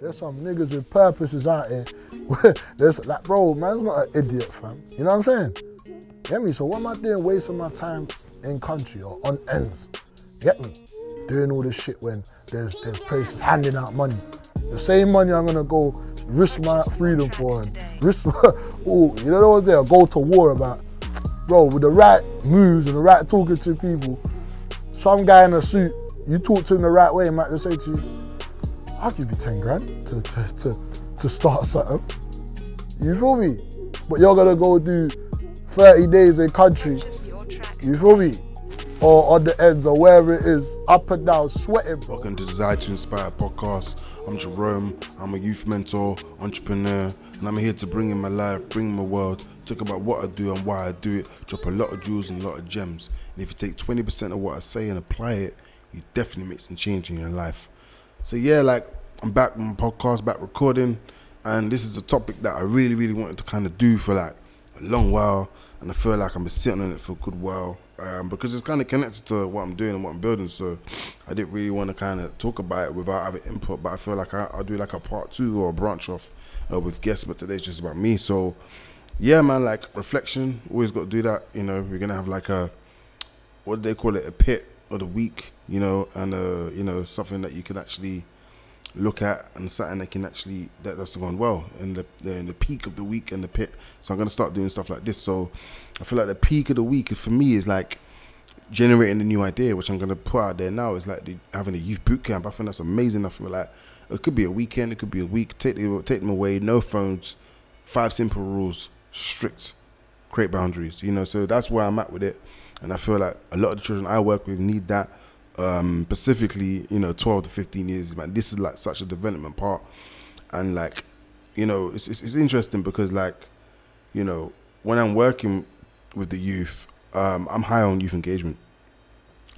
There's some niggas with purposes out here. There's like, bro, man's not an idiot, fam. You know what I'm saying? Get me? So what am I doing wasting my time in country or on ends? Get me? Doing all this shit when there's there's places handing out money. The same money I'm gonna go risk my freedom for and risk my, oh, you know what I'm saying? Go to war about. Bro, with the right moves and the right talking to people, some guy in a suit, you talk to him the right way, he might just say to you, I'll give you 10 grand to, to, to, to start something. You feel me? But you're gonna go do 30 days in country. You feel me? Or on the ends or wherever it is, up and down, sweating. Welcome to Desire to Inspire podcast. I'm Jerrome. I'm a youth mentor, entrepreneur, and I'm here to bring in my life, bring in my world, talk about what I do and why I do it, drop a lot of jewels and a lot of gems. And if you take 20% of what I say and apply it, you definitely make some change in your life. So yeah, like I'm back on podcast, back recording, and this is a topic that I really, really wanted to kind of do for like a long while, and I feel like I've been sitting on it for a good while um, because it's kind of connected to what I'm doing and what I'm building. So I didn't really want to kind of talk about it without having input, but I feel like I, will do like a part two or a branch off uh, with guests, but today's just about me. So yeah, man, like reflection, always got to do that. You know, we're gonna have like a what do they call it, a pit of the week, you know, and uh, you know something that you can actually look at and something that can actually that, that's going well in the, in the peak of the week and the pit. So I'm gonna start doing stuff like this. So I feel like the peak of the week for me is like generating a new idea, which I'm gonna put out there now. Is like the, having a youth boot camp. I think that's amazing. I feel like it could be a weekend, it could be a week. Take take them away. No phones. Five simple rules. Strict. Create boundaries. You know. So that's where I'm at with it. And I feel like a lot of the children I work with need that um, specifically, you know, 12 to 15 years, man, this is like such a development part. And like, you know, it's, it's, it's interesting because like, you know, when I'm working with the youth, um, I'm high on youth engagement.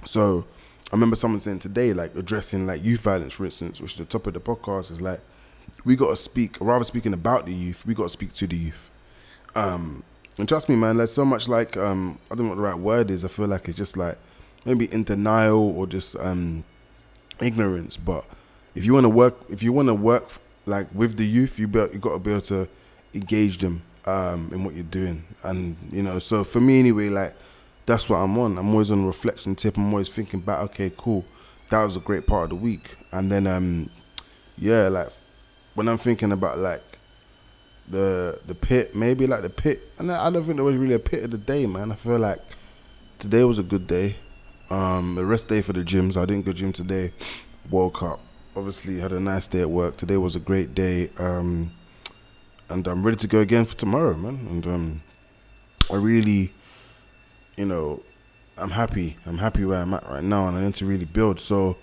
So I remember someone saying today, like addressing like youth violence, for instance, which is the top of the podcast, is like, we got to speak, rather speaking about the youth, we got to speak to the youth. Um, and trust me, man, there's so much like, um, I don't know what the right word is. I feel like it's just like, maybe in denial or just um, ignorance. But if you want to work, if you want to work like with the youth, you be, you got to be able to engage them um, in what you're doing. And you know, so for me anyway, like that's what I'm on. I'm always on reflection tip. I'm always thinking about, okay, cool, that was a great part of the week. And then, um, yeah, like when I'm thinking about like the the pit, maybe like the pit, and I don't think there was really a pit of the day, man. I feel like today was a good day. Um, the rest day for the gyms. I didn't go gym today. Woke up. Obviously, had a nice day at work. Today was a great day. Um, and I'm ready to go again for tomorrow, man. And um, I really, you know, I'm happy. I'm happy where I'm at right now, and I need to really build. So,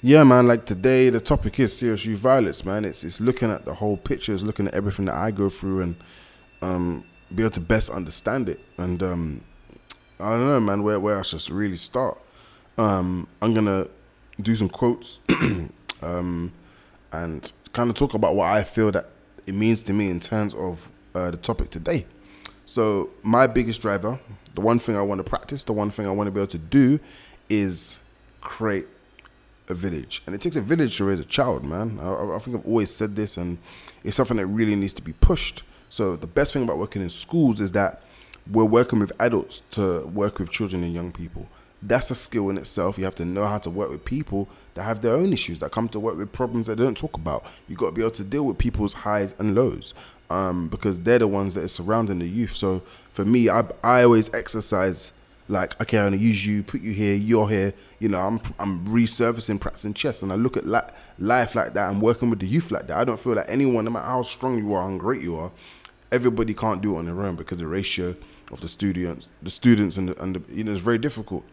yeah, man. Like today, the topic is youth violence, man. It's it's looking at the whole picture. It's looking at everything that I go through and um, be able to best understand it. And um, I don't know, man, where, where I should really start. Um, I'm gonna do some quotes um, and kind of talk about what I feel that it means to me in terms of uh, the topic today. So, my biggest driver, the one thing I want to practice, the one thing I want to be able to do is create a village. And it takes a village to raise a child, man. I, I think I've always said this, and it's something that really needs to be pushed. So, the best thing about working in schools is that we're working with adults to work with children and young people. That's a skill in itself. You have to know how to work with people that have their own issues, that come to work with problems they don't talk about. You've got to be able to deal with people's highs and lows, um, because they're the ones that are surrounding the youth. So for me, I I always exercise like, okay, I'm gonna use you, put you here, you're here. You know, I'm I'm resurfacing, practicing chess, and I look at la- life like that. I'm working with the youth like that. I don't feel like anyone, no matter how strong you are and great you are, everybody can't do it on their own because the ratio of the students, the students, and the, and the, you know, it's very difficult.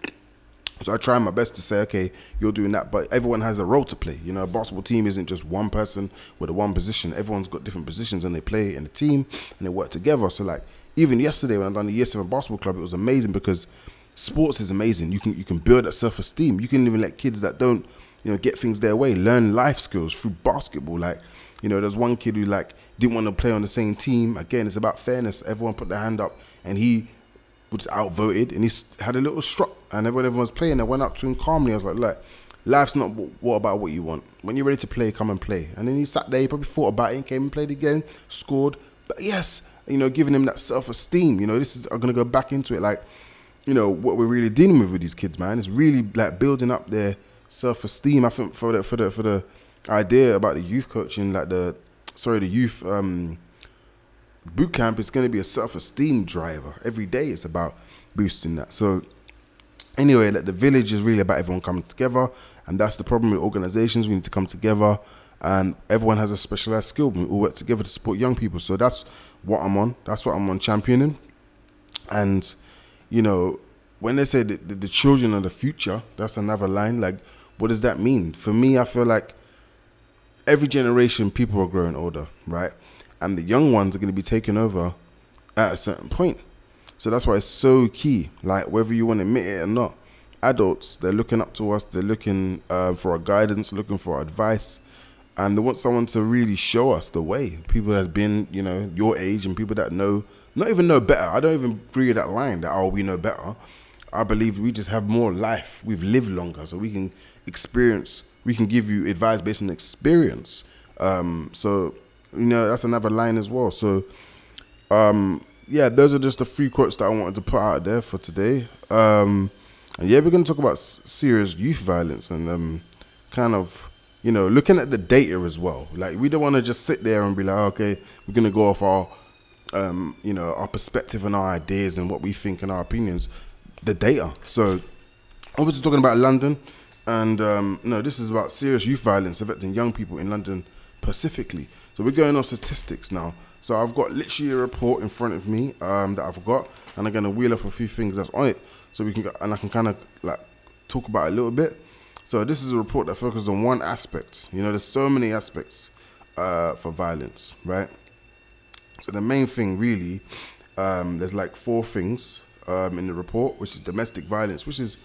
So I try my best to say, okay, you're doing that, but everyone has a role to play. You know, a basketball team isn't just one person with a one position. Everyone's got different positions and they play in a team and they work together. So like even yesterday when I done the year seven basketball club, it was amazing because sports is amazing. You can you can build that self esteem. You can even let kids that don't you know get things their way learn life skills through basketball. Like you know, there's one kid who like didn't want to play on the same team. Again, it's about fairness. Everyone put their hand up, and he was outvoted, and he had a little struck, and everyone everyone was playing. I went up to him calmly. I was like, "Look, life's not what about what you want. When you're ready to play, come and play. And then you sat there, you probably thought about it and came and played again, scored. But yes, you know, giving him that self esteem. You know, this is I'm gonna go back into it like, you know, what we're really dealing with with these kids, man. It's really like building up their self esteem. I think for the for the for the idea about the youth coaching, like the sorry, the youth um boot camp is going to be a self-esteem driver. Every day it's about boosting that. So anyway like the village is really about everyone coming together and that's the problem with organizations. We need to come together and everyone has a specialized skill. We all work together to support young people. So that's what i'm on. That's what i'm on championing. And you know when they say the, the children are the future that's another line. Like what does that mean for me i feel like every generation people are growing older right and the young ones are going to be taken over at a certain point. So that's why it's so key. Like whether you want to admit it or not, adults they're looking up to us. They're looking uh, for our guidance, looking for our advice, and they want someone to really show us the way. People that have been, you know, your age and people that know, not even know better. I don't even agree that line that oh we know better. I believe we just have more life. We've lived longer, so we can experience. We can give you advice based on experience. Um, so you know, that's another line as well. So, um, yeah, those are just the three quotes that I wanted to put out there for today. Um, and yeah, we're going to talk about s- serious youth violence and um, kind of, you know, looking at the data as well. Like, we don't want to just sit there and be like, okay, we're going to go off our, um, you know, our perspective and our ideas and what we think and our opinions. The data. So, obviously talking about London, and um, no, this is about serious youth violence affecting young people in London specifically. So we're going on statistics now. So I've got literally a report in front of me um, that I've got, and I'm gonna wheel off a few things that's on it, so we can go, and I can kind of like talk about a little bit. So this is a report that focuses on one aspect. You know, there's so many aspects uh, for violence, right? So the main thing really, um, there's like four things um, in the report, which is domestic violence, which is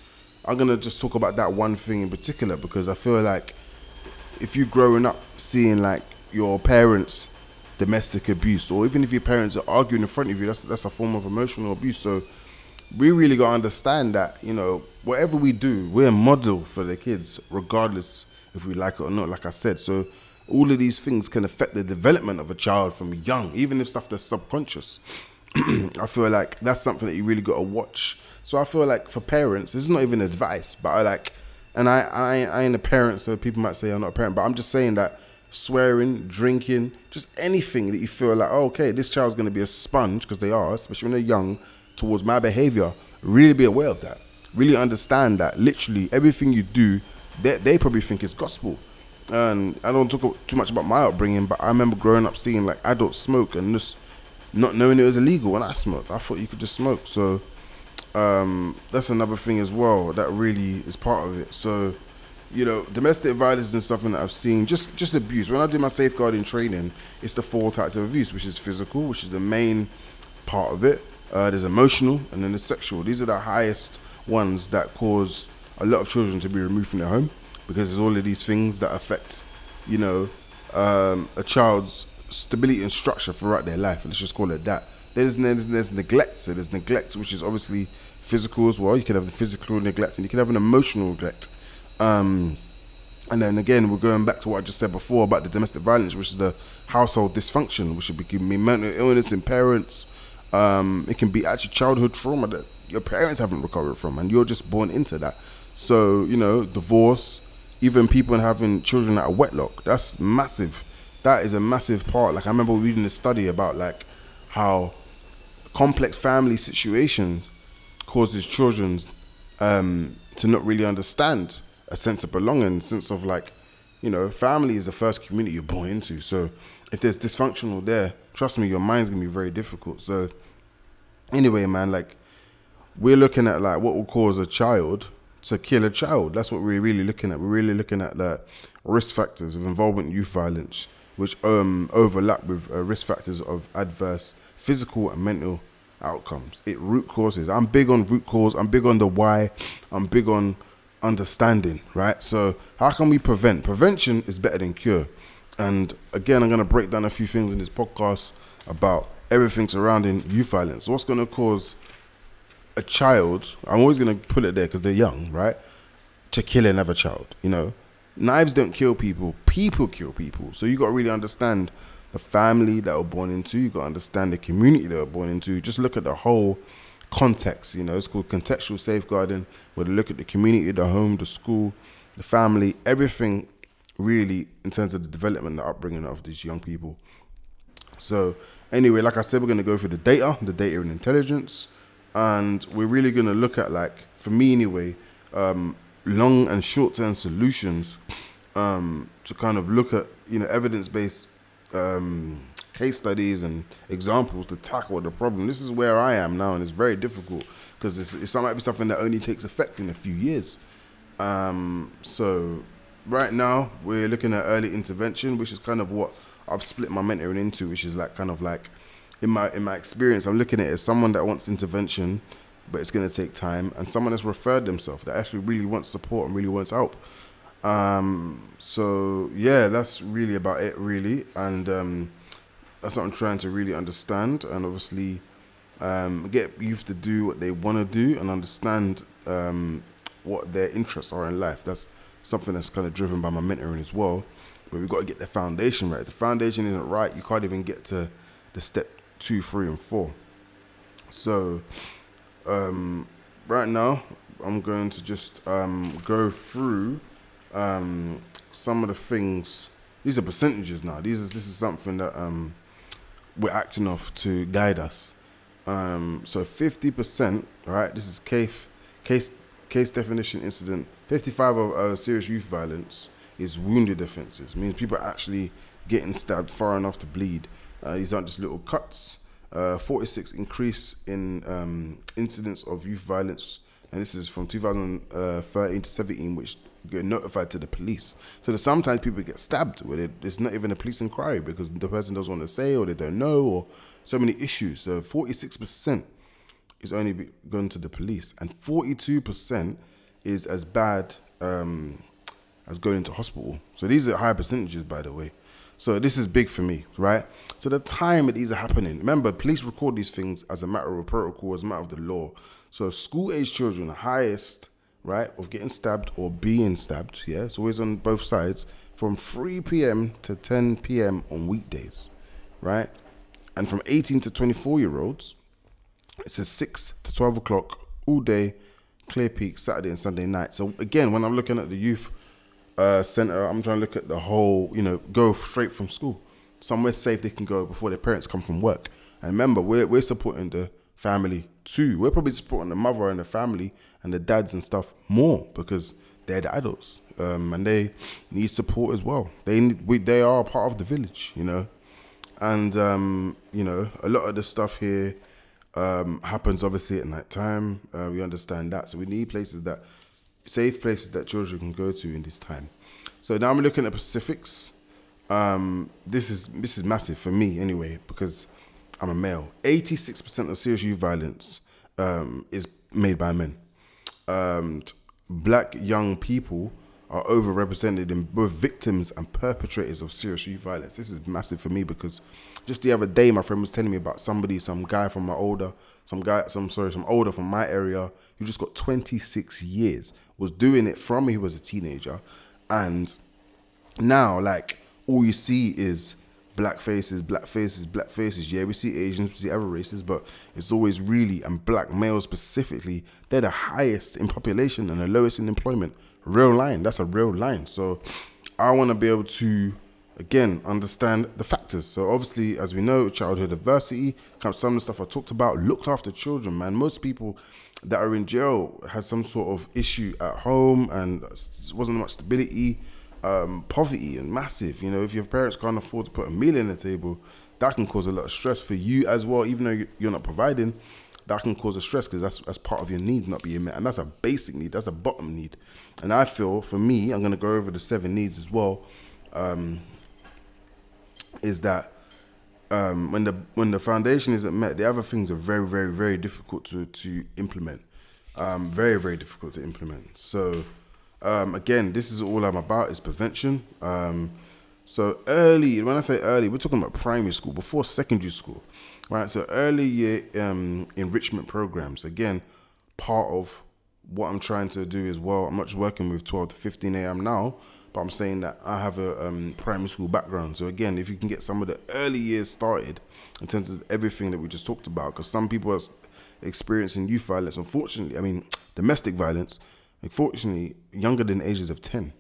I'm gonna just talk about that one thing in particular because I feel like if you're growing up seeing like your parents domestic abuse or even if your parents are arguing in front of you that's that's a form of emotional abuse. So we really got to understand that you know whatever we do we're a model for the kids regardless if we like it or not like i said. So all of these things can affect the development of a child from young even if stuff that's subconscious i feel like that's something that you really got to watch so i feel like for parents it's not even advice but i like and i i, I ain't a parent so people might say i'm not a parent but i'm just saying that swearing, drinking, just anything that you feel like, oh, okay, this child's going to be a sponge because they are, especially when they're young, towards my behavior. Really be aware of that. Really understand that literally everything you do, they, they probably think is gospel. And I don't talk too much about my upbringing, but I remember growing up seeing like adults smoke and just not knowing it was illegal when I smoked. I thought you could just smoke. So um, that's another thing as well that really is part of it. So you know, domestic violence is something that I've seen. Just just abuse. When I do my safeguarding training, it's the four types of abuse, which is physical, which is the main part of it. Uh, there's emotional, and then there's sexual. These are the highest ones that cause a lot of children to be removed from their home because there's all of these things that affect, you know, um, a child's stability and structure throughout their life. Let's just call it that. There's, there's there's neglect. So there's neglect, which is obviously physical as well. You can have the physical neglect, and you can have an emotional neglect. Um, and then again, we're going back to what I just said before about the domestic violence, which is the household dysfunction, which would be mental illness in parents. Um, it can be actually childhood trauma that your parents haven't recovered from, and you're just born into that. So you know, divorce, even people having children out of wetlock, that's massive. That is a massive part. Like I remember reading a study about like how complex family situations causes children um, to not really understand a sense of belonging, sense of like, you know, family is the first community you're born into. So if there's dysfunctional there, trust me, your mind's gonna be very difficult. So anyway, man, like we're looking at like what will cause a child to kill a child. That's what we're really looking at. We're really looking at the risk factors of involvement in youth violence, which um, overlap with uh, risk factors of adverse physical and mental outcomes. It root causes. I'm big on root cause. I'm big on the why. I'm big on understanding, right? So, how can we prevent? Prevention is better than cure. And again, I'm going to break down a few things in this podcast about everything surrounding youth violence. What's going to cause a child, I'm always going to put it there because they're young, right? to kill another child. You know, knives don't kill people; people kill people. So you got to really understand the family that were born into. You got to understand the community they were born into. Just look at the whole context. You know, it's called contextual safeguarding, where look at the community, the home, the school, the family, everything really in terms of the development, the upbringing of these young people. So, anyway, like I said, we're going to go through the data, the data and intelligence, and we're really going to look at, like, for me anyway, um, long and short term solutions um, to kind of look at, you know, evidence based um, case studies and examples to tackle the problem. This is where I am now, and it's very difficult because it's, it might be something that only takes effect in a few years. Um, so, right now, we're looking at early intervention, which is kind of what I've split my mentoring into, which is like kind of like in my in my experience, I'm looking at it as someone that wants intervention, but it's going to take time, and someone has referred themselves that actually really wants support and really wants help. Um, so yeah, that's really about it, really, and um, that's what I'm trying to really understand, and obviously um, get youth to do what they want to do and understand um, what their interests are in life. That's something that's kind of driven by my mentoring as well. But we've got to get the foundation right. If the foundation isn't right, you can't even get to the step two, three, and four. So, um, right now, I'm going to just um, go through um, some of the things. These are percentages now. These is this is something that um, we're acting off to guide us. Um, so 50%, right? This is case case case definition incident. 55 of uh, serious youth violence is wounded offences. Means people are actually getting stabbed far enough to bleed. Uh, these aren't just little cuts. Uh, 46 increase in um, incidents of youth violence, and this is from 2013 to 17, which get notified to the police. So that sometimes people get stabbed where they, it's not even a police inquiry because the person doesn't want to say or they don't know or so many issues. So 46% is only going to the police, and 42% is as bad. Um, as going into hospital. So these are high percentages, by the way. So this is big for me, right? So the time that these are happening, remember, police record these things as a matter of protocol, as a matter of the law. So school age children, the highest, right, of getting stabbed or being stabbed, yeah, it's always on both sides, from 3 p.m. to 10 p.m. on weekdays, right? And from 18 to 24 year olds, it says 6 to 12 o'clock all day, clear peak, Saturday and Sunday night. So again, when I'm looking at the youth uh, center. I'm trying to look at the whole, you know, go straight from school, somewhere safe they can go before their parents come from work. And remember, we're we're supporting the family too. We're probably supporting the mother and the family and the dads and stuff more because they're the adults um, and they need support as well. They need, we, they are part of the village, you know, and um, you know a lot of the stuff here um, happens obviously at night time. Uh, we understand that, so we need places that safe places that children can go to in this time. So now I'm looking at Pacifics. Um, this is this is massive for me anyway because I'm a male. 86% of serious youth violence um, is made by men. Um, black young people are overrepresented in both victims and perpetrators of serious youth violence. This is massive for me because just the other day, my friend was telling me about somebody, some guy from my older, some guy, some sorry, some older from my area who just got 26 years, was doing it from he was a teenager, and now like all you see is black faces, black faces, black faces. Yeah, we see Asians, we see other races, but it's always really and black males specifically. They're the highest in population and the lowest in employment. Real line. That's a real line. So I want to be able to again understand the factors. So obviously, as we know, childhood adversity, kind of some of the stuff I talked about, looked after children, man. Most people that are in jail had some sort of issue at home and wasn't much stability, um, poverty and massive. You know, if your parents can't afford to put a meal in the table, that can cause a lot of stress for you as well. Even though you're not providing, that can cause a stress because that's that's part of your needs not being met, and that's a basic need. That's a bottom need. And I feel for me, I'm gonna go over the seven needs as well. Um, is that um, when the when the foundation isn't met, the other things are very, very, very difficult to to implement. Um, very, very difficult to implement. So um, again, this is all I'm about is prevention. Um, so early, when I say early, we're talking about primary school before secondary school, right? So early year um, enrichment programs, again, part of what I'm trying to do is well, I'm not just working with 12 to 15 a.m. now, but I'm saying that I have a um, primary school background. So again, if you can get some of the early years started in terms of everything that we just talked about, because some people are experiencing youth violence, unfortunately, I mean domestic violence, unfortunately, younger than ages of 10.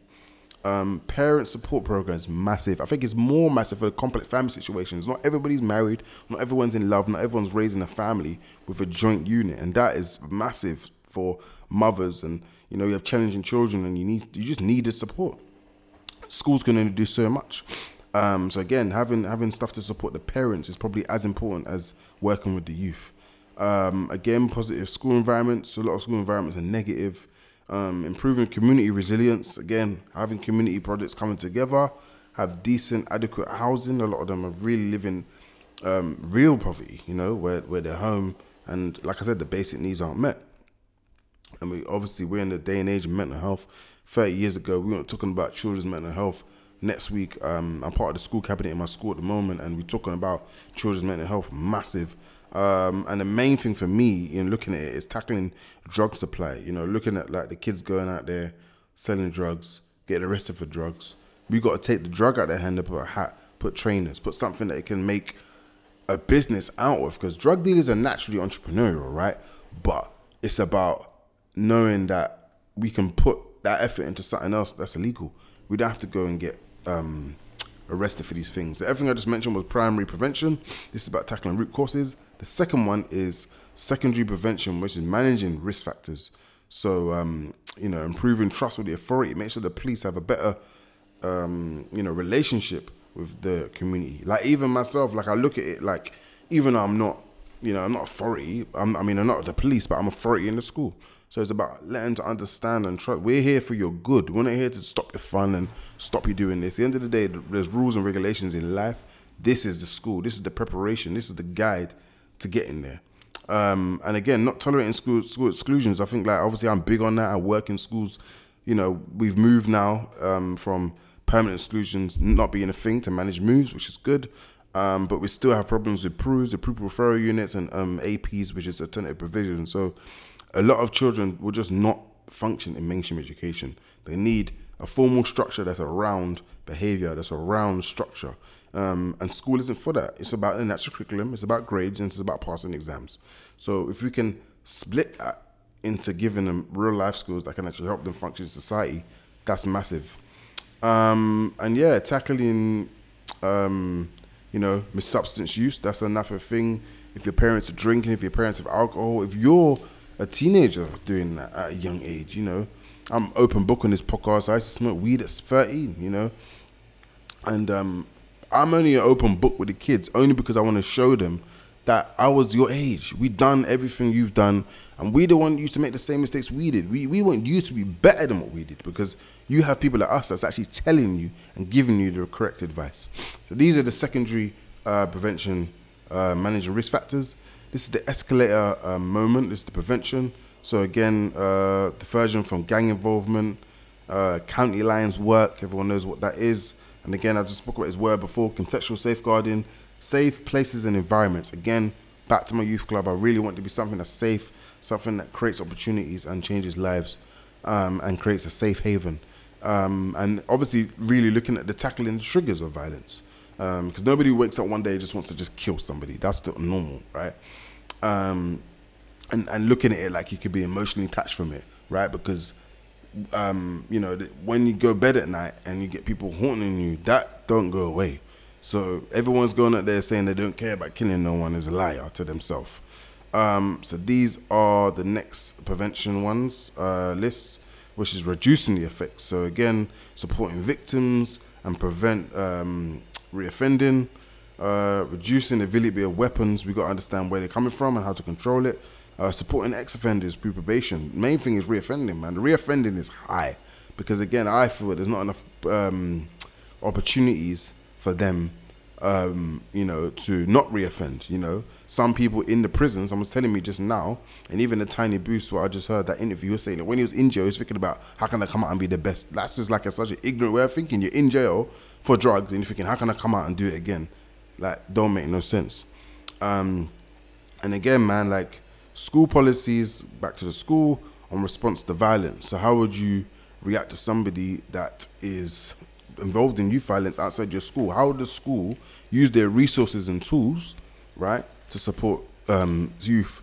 Um, parent support programs massive. I think it's more massive for complex family situations. Not everybody's married, not everyone's in love, not everyone's raising a family with a joint unit, and that is massive for mothers. And you know, you have challenging children, and you need you just need the support. Schools can only do so much. Um, so again, having having stuff to support the parents is probably as important as working with the youth. Um, again, positive school environments. A lot of school environments are negative um, improving community resilience. Again, having community projects coming together, have decent, adequate housing. A lot of them are really living um, real poverty, you know, where, where they're home. And like I said, the basic needs aren't met. And mean, obviously, we're in the day and age of mental health. 30 years ago, we weren't talking about children's mental health. Next week, um, I'm part of the school cabinet in my school at the moment, and we're talking about children's mental health, massive. Um, and the main thing for me in looking at it is tackling drug supply. You know, looking at like the kids going out there selling drugs, getting arrested for drugs. We got to take the drug out of their hand and put a hat, put trainers, put something that it can make a business out of. Because drug dealers are naturally entrepreneurial, right? But it's about knowing that we can put that effort into something else that's illegal. We don't have to go and get um, arrested for these things. So everything I just mentioned was primary prevention. This is about tackling root causes. The second one is secondary prevention, which is managing risk factors. So, um, you know, improving trust with the authority, make sure the police have a better, um, you know, relationship with the community. Like even myself, like I look at it like, even though I'm not, you know, I'm not authority. I'm, I mean, I'm not the police, but I'm authority in the school. So it's about letting to understand and trust. We're here for your good. We're not here to stop your fun and stop you doing this. At the end of the day, there's rules and regulations in life. This is the school. This is the preparation. This is the guide to getting there. Um, and again, not tolerating school school exclusions. I think like obviously I'm big on that. I work in schools. You know, we've moved now um, from permanent exclusions not being a thing to manage moves, which is good. Um, but we still have problems with PRUs, the pupil referral units, and um, APs, which is alternative provision. So a lot of children will just not function in mainstream education. They need a formal structure that's around behavior, that's around structure. Um, and school isn't for that. It's about the national curriculum, it's about grades, and it's about passing exams. So if we can split that into giving them real life skills that can actually help them function in society, that's massive. Um, and yeah, tackling, um, you know, mis substance use, that's another thing. If your parents are drinking, if your parents have alcohol, if you're a teenager doing that at a young age, you know, I'm open book on this podcast. I used to smoke weed at 13, you know, and um, I'm only an open book with the kids only because I want to show them that I was your age. We done everything you've done, and we don't want you to make the same mistakes we did. We we want you to be better than what we did because you have people like us that's actually telling you and giving you the correct advice. So these are the secondary uh, prevention, uh, managing risk factors. This is the escalator uh, moment. This is the prevention. So again, uh, diversion from gang involvement, uh, county lines work. Everyone knows what that is. And again, I just spoke about his word before contextual safeguarding, safe places and environments. Again, back to my youth club, I really want to be something that's safe, something that creates opportunities and changes lives um, and creates a safe haven. Um, and obviously, really looking at the tackling the triggers of violence. Because um, nobody wakes up one day just wants to just kill somebody. That's not normal, right? Um, and, and looking at it like you could be emotionally attached from it, right? Because um, you know, when you go bed at night and you get people haunting you, that don't go away. So everyone's going out there saying they don't care about killing no one is a liar to themselves. Um, so these are the next prevention ones uh, lists, which is reducing the effects. So again, supporting victims and prevent um, reoffending, uh, reducing the availability of weapons. We got to understand where they're coming from and how to control it uh, supporting ex-offenders through probation. Main thing is reoffending, man. The reoffending is high because again, I feel there's not enough um, opportunities for them, um, you know, to not reoffend. You know, some people in the prisons. Someone's telling me just now, and even the Tiny Boost where I just heard that interview, was saying that when he was in jail, he was thinking about how can I come out and be the best. That's just like a, such an ignorant way of thinking. You're in jail for drugs, and you're thinking, how can I come out and do it again? Like, don't make no sense. Um, and again, man, like school policies, back to the school, on response to violence. So how would you react to somebody that is involved in youth violence outside your school? How would the school use their resources and tools, right, to support um, youth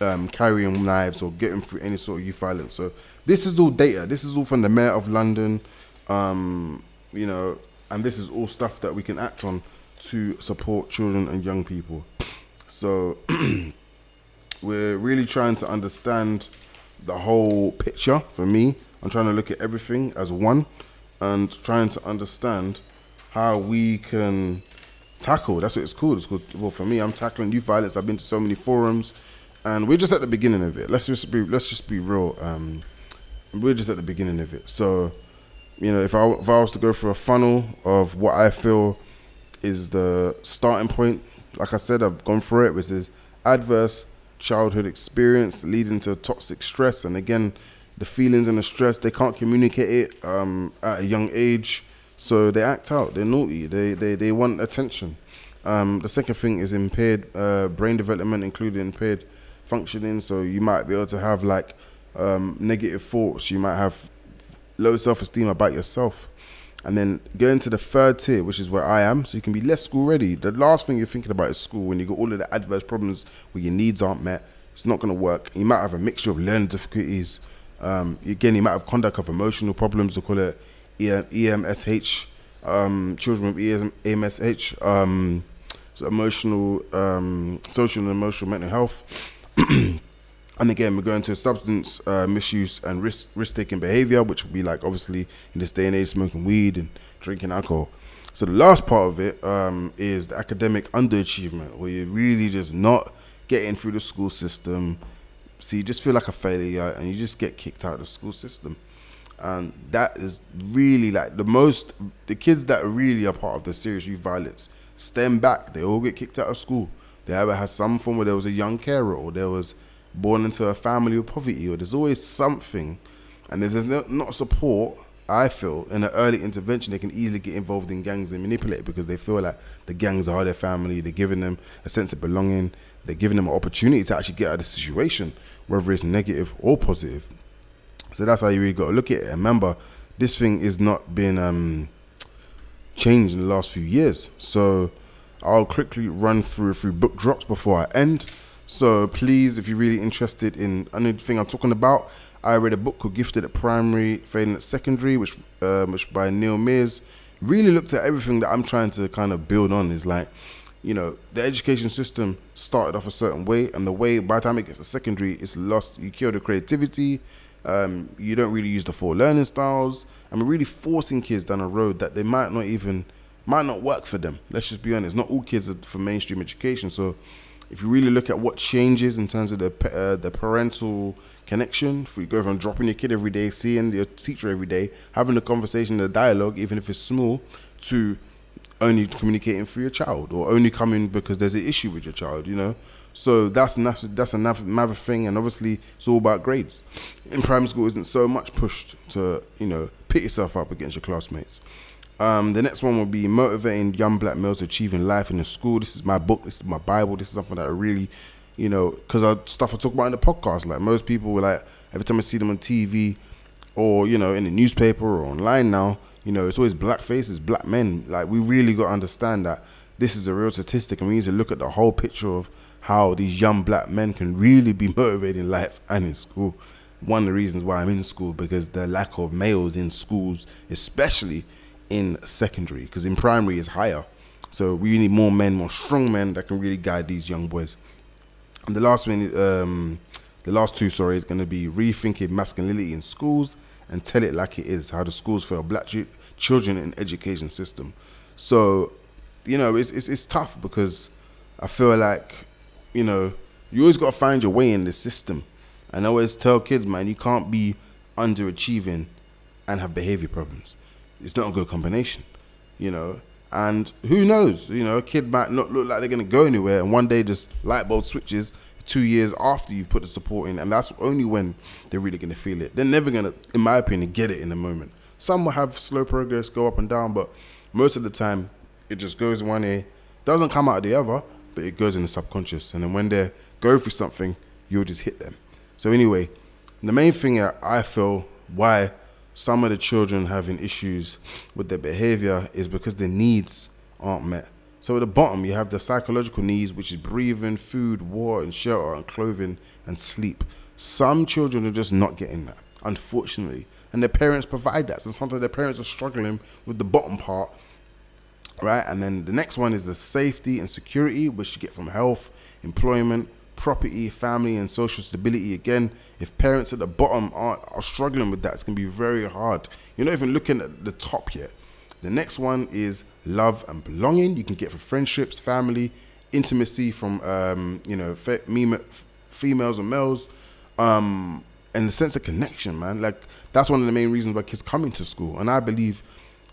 um, carrying knives or getting through any sort of youth violence? So this is all data. This is all from the mayor of London, um, you know, and this is all stuff that we can act on to support children and young people. So we're really trying to understand the whole picture for me. I'm trying to look at everything as one and trying to understand how we can tackle. That's what it's called. It's called. Well, for me, I'm tackling youth violence. I've been to so many forums, and we're just at the beginning of it. Let's just be. Let's just be real. Um, we're just at the beginning of it. So, you know, if I if I was to go through a funnel of what I feel is the starting point, like I said, I've gone through it, which is adverse childhood experience leading to toxic stress, and again, the feelings and the stress they can't communicate it um, at a young age, so they act out. They're naughty. They they they want attention. Um, the second thing is impaired uh, brain development, including impaired functioning. So you might be able to have like um, negative thoughts. You might have low self esteem about yourself. And then going to the third tier, which is where I am, so you can be less school ready. The last thing you're thinking about is school when you got all of the adverse problems where your needs aren't met. It's not going to work. You might have a mixture of learning difficulties. Um, again, you might have conduct of emotional problems. We call it EMSH. Um, children with EMSH, um, so emotional, um, social and emotional mental health. And again, we're going to substance uh, misuse and risk risk taking behavior, which would be like obviously in this day and age, smoking weed and drinking alcohol. So the last part of it um, is the academic underachievement, where you're really just not getting through the school system. So you just feel like a failure, and you just get kicked out of the school system. And that is really like the most. The kids that really are part of the serious youth violence stem back. They all get kicked out of school. They either had some form where there was a young carer, or there was born into a family of poverty, or there's always something, and there's not support. I feel in an early intervention, they can easily get involved in gangs and manipulate because they feel like the gangs are their family. They're giving them a sense of belonging. They're giving them an opportunity to actually get out of the situation, whether it's negative or positive. So that's how you really got to look at it. And remember, this thing is not been um, changed in the last few years. So I'll quickly run through a few book drops before I end. So please, if you're really interested in anything I'm talking about, I read a book called Gifted at Primary, Failing at Secondary, which um, which by Neil Myers. Really looked at everything that I'm trying to kind of build on. Is like, you know, the education system started off a certain way, and the way by the time it gets to secondary, it's lost. You kill the creativity. Um, you don't really use the four learning styles. I mean, really forcing kids down a road that they might not even might not work for them. Let's just be honest. Not all kids are for mainstream education, so if you really look at what changes in terms of the uh, the parental connection, if we go from dropping your kid every day, seeing your teacher every day, having a conversation, a dialogue, even if it's small, to only communicating for your child or only coming because there's an issue with your child, you know. So that's that's, that's another thing, and obviously it's all about grades. In primary school, isn't so much pushed to you know pit yourself up against your classmates. Um, the next one will be motivating young black males to achieving life in the school. This is my book. This is my Bible. This is something that I really, you know, because stuff I talk about in the podcast. Like most people, were like every time I see them on TV or you know in the newspaper or online now, you know, it's always black faces, black men. Like we really got to understand that this is a real statistic, and we need to look at the whole picture of how these young black men can really be motivated in life and in school. One of the reasons why I'm in school because the lack of males in schools, especially in secondary because in primary is higher. So we need more men, more strong men that can really guide these young boys. And the last one, um, the last two, sorry, is going to be rethinking masculinity in schools and tell it like it is. How the schools fail black children in education system. So, you know, it's, it's it's tough because I feel like, you know, you always got to find your way in the system. And I always tell kids, man, you can't be underachieving and have behavior problems it's not a good combination, you know. And who knows, you know, a kid might not look like they're gonna go anywhere, and one day just light bulb switches. Two years after you've put the support in, and that's only when they're really gonna feel it. They're never gonna, in my opinion, get it in the moment. Some will have slow progress, go up and down, but most of the time, it just goes one ear, doesn't come out the other, but it goes in the subconscious. And then when they go through something, you'll just hit them. So anyway, the main thing that I feel why some of the children having issues with their behavior is because their needs aren't met. So at the bottom, you have the psychological needs, which is breathing, food, water, and shelter, and clothing, and sleep. Some children are just not getting that, unfortunately, and their parents provide that. So sometimes their parents are struggling with the bottom part, right? And then the next one is the safety and security, which you get from health, employment, property, family, and social stability. Again, if parents at the bottom are, are struggling with that, it's gonna be very hard. You're not even looking at the top yet. The next one is love and belonging. You can get for friendships, family, intimacy from um, you know fe- females and males, um, and the sense of connection, man. Like that's one of the main reasons why kids come into school. And I believe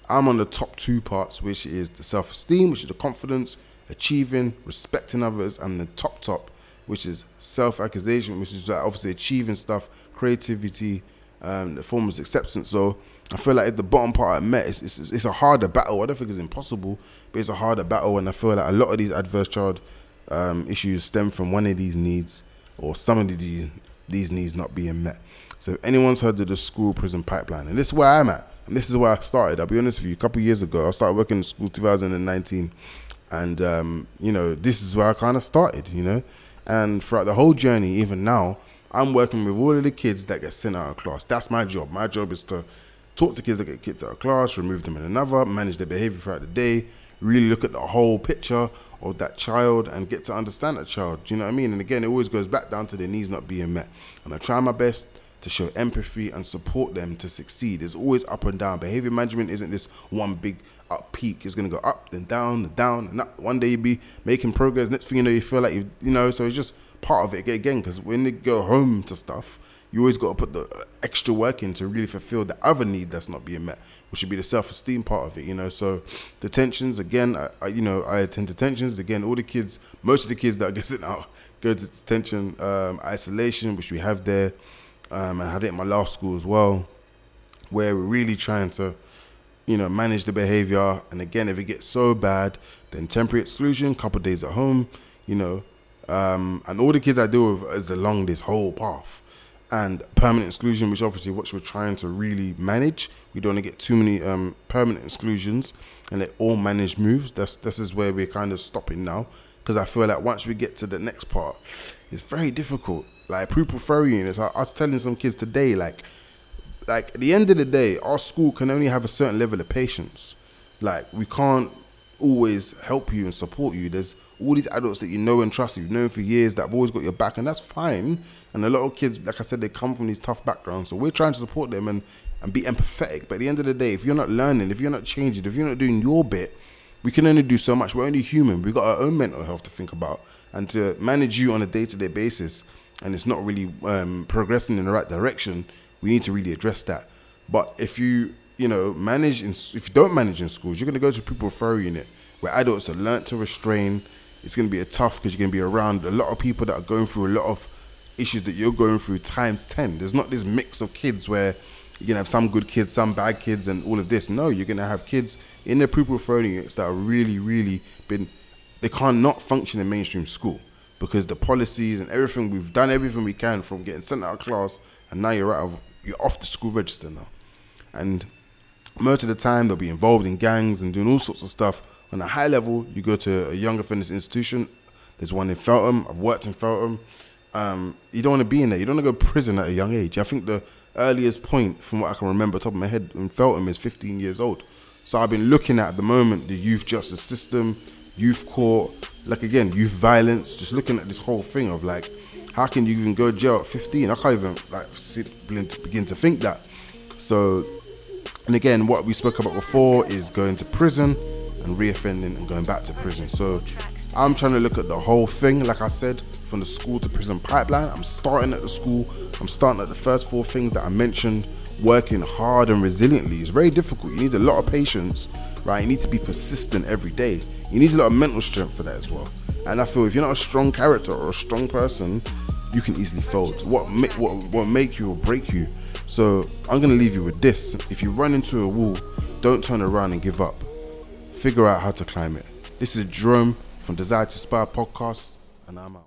I'm on the top two parts, which is the self-esteem, which is the confidence, achieving, respecting others, and the top top, which is self-actualisation, which is obviously achieving stuff, creativity, um, the form of acceptance. So I feel like if the bottom part are met, it's, it's, it's a harder battle. I don't think it's impossible, but it's a harder battle. And I feel like a lot of these adverse child um, issues stem from one of these needs or some of these, these needs not being met. So if anyone's heard of the school prison pipeline, and this is where I'm at, and this is where I started. I'll be honest with you. A couple years ago, I started working in school 2019, and um, you know this is where I kind of started. You know, and throughout the whole journey, even now, I'm working with all of the kids that get sent out of class. That's my job. My job is to talk to kids that get kicked out of class, remove them in another, manage their behavior throughout the day, really look at the whole picture of that child and get to understand that child. Do you know what I mean? And again, it always goes back down to their needs not being met. And I try my best to show empathy and support them to succeed. It's always up and down. Behavior management isn't this one big up peak. It's gonna go up then down and down and up. One day you be making progress. Next thing you know, you feel like you you know. So it's just part of it again. Because when you go home to stuff, you always got to put the extra work in to really fulfill the other need that's not being met, which should be the self-esteem part of it. You know, so the tensions again. I, I you know I attend detentions again. All the kids, most of the kids that are getting out go to detention, um, isolation, which we have there, um, I had it in my last school as well, where we're really trying to you know, manage the behavior. And again, if it gets so bad, then temporary exclusion, couple days at home, you know, um, and all the kids I deal with is along this whole path and permanent exclusion, which obviously what we're trying to really manage. We don't want to get too many um, permanent exclusions and let all managed moves. That's this is where we're kind of stopping now because I feel like once we get to the next part, it's very difficult. Like pupil therapy units, I, I was telling some kids today, like, like at the end of the day, our school can only have a certain level of patience. Like we can't always help you and support you. There's all these adults that you know and trust, you've known for years that have always got your back, and that's fine. And a lot of kids, like I said, they come from these tough backgrounds, so we're trying to support them and and be empathetic. But at the end of the day, if you're not learning, if you're not changing, if you're not doing your bit, we can only do so much. We're only human. We've got our own mental health to think about and to manage you on a day to day basis. And it's not really um, progressing in the right direction. We need to really address that. But if you you know, manage in, if you don't manage in schools, you're going to go to pupil referral unit where adults are learnt to restrain. It's going to be a tough because you're going to be around a lot of people that are going through a lot of issues that you're going through times 10. There's not this mix of kids where you're to have some good kids, some bad kids, and all of this. No, you're going to have kids in the pupil referral units that are really, really been, they can't not function in mainstream school because the policies and everything, we've done everything we can from getting sent out of class, and now you're out of, you're off the school register now. And most of the time they'll be involved in gangs and doing all sorts of stuff. On a high level, you go to a young offenders institution. There's one in Feltham. I've worked in Feltham. Um, you don't want to be in there. You don't want to go to prison at a young age. I think the earliest point, from what I can remember, top of my head, in Feltham is 15 years old. So I've been looking at, at the moment the youth justice system, youth court, like again, youth violence. Just looking at this whole thing of like, how can you even go to jail at 15? I can't even like sit, begin to think that. So and again, what we spoke about before is going to prison and reoffending and going back to prison. So I'm trying to look at the whole thing, like I said, from the school to prison pipeline. I'm starting at the school, I'm starting at the first four things that I mentioned, working hard and resiliently. It's very difficult. You need a lot of patience, right? You need to be persistent every day. You need a lot of mental strength for that as well. And I feel if you're not a strong character or a strong person, you can easily fold. What make what what make you or break you so I'm gonna leave you with this. If you run into a wall, don't turn around and give up. Figure out how to climb it. This is Jerrome from Desire to Inspire podcast, and I'm out.